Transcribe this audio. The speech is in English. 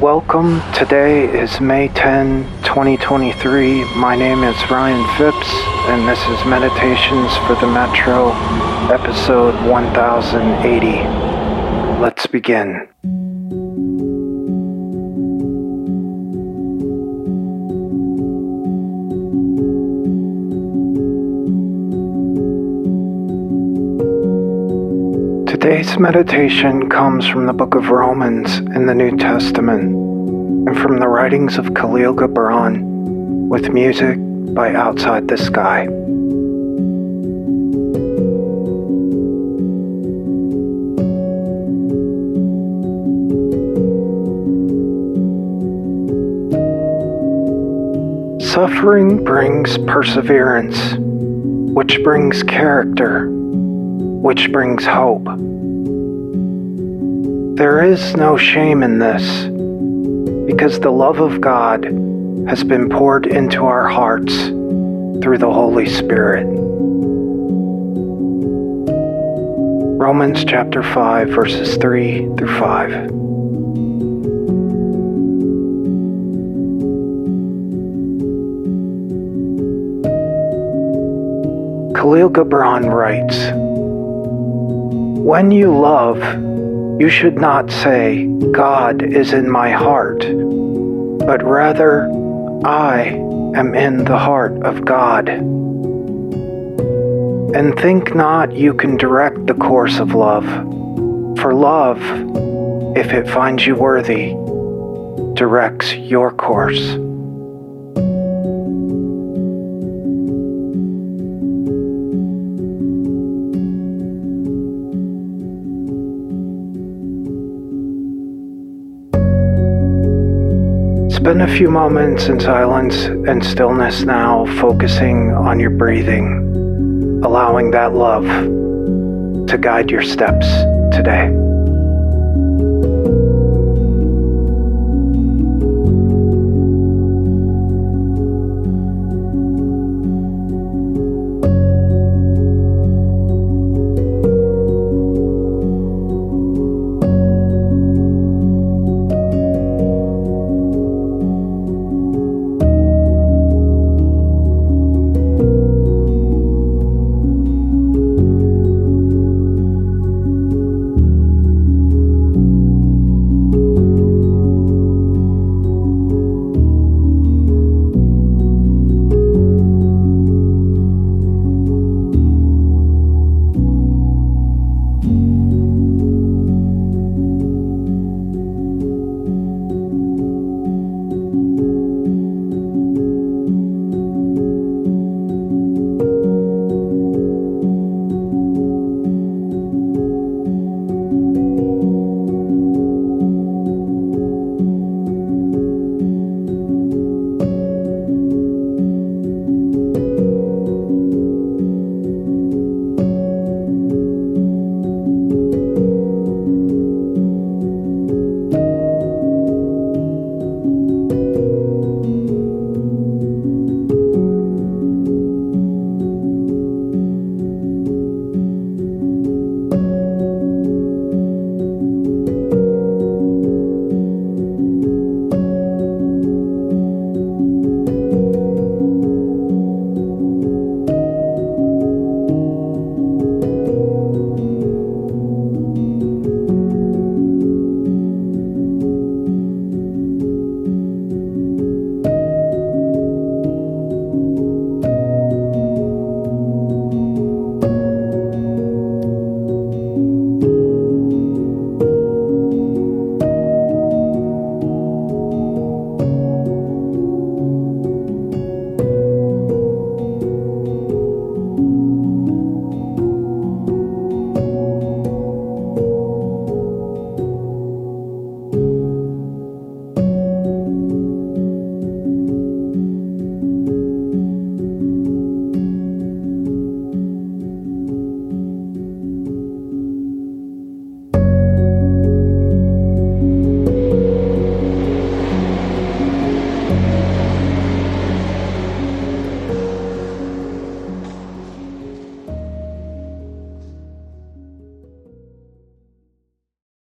Welcome. Today is May 10, 2023. My name is Ryan Phipps, and this is Meditations for the Metro, episode 1080. Let's begin. Today's meditation comes from the book of Romans in the New Testament and from the writings of Kahlil Gibran with music by Outside the Sky. Suffering brings perseverance, which brings character, which brings hope. There is no shame in this, because the love of God has been poured into our hearts through the Holy Spirit. Romans chapter 5, verses 3 through 5. Kahlil Gibran writes When you love, you should not say, God is in my heart, but rather, I am in the heart of God. And think not you can direct the course of love, for love, if it finds you worthy, directs your course. Spend a few moments in silence and stillness now, focusing on your breathing, allowing that love to guide your steps today.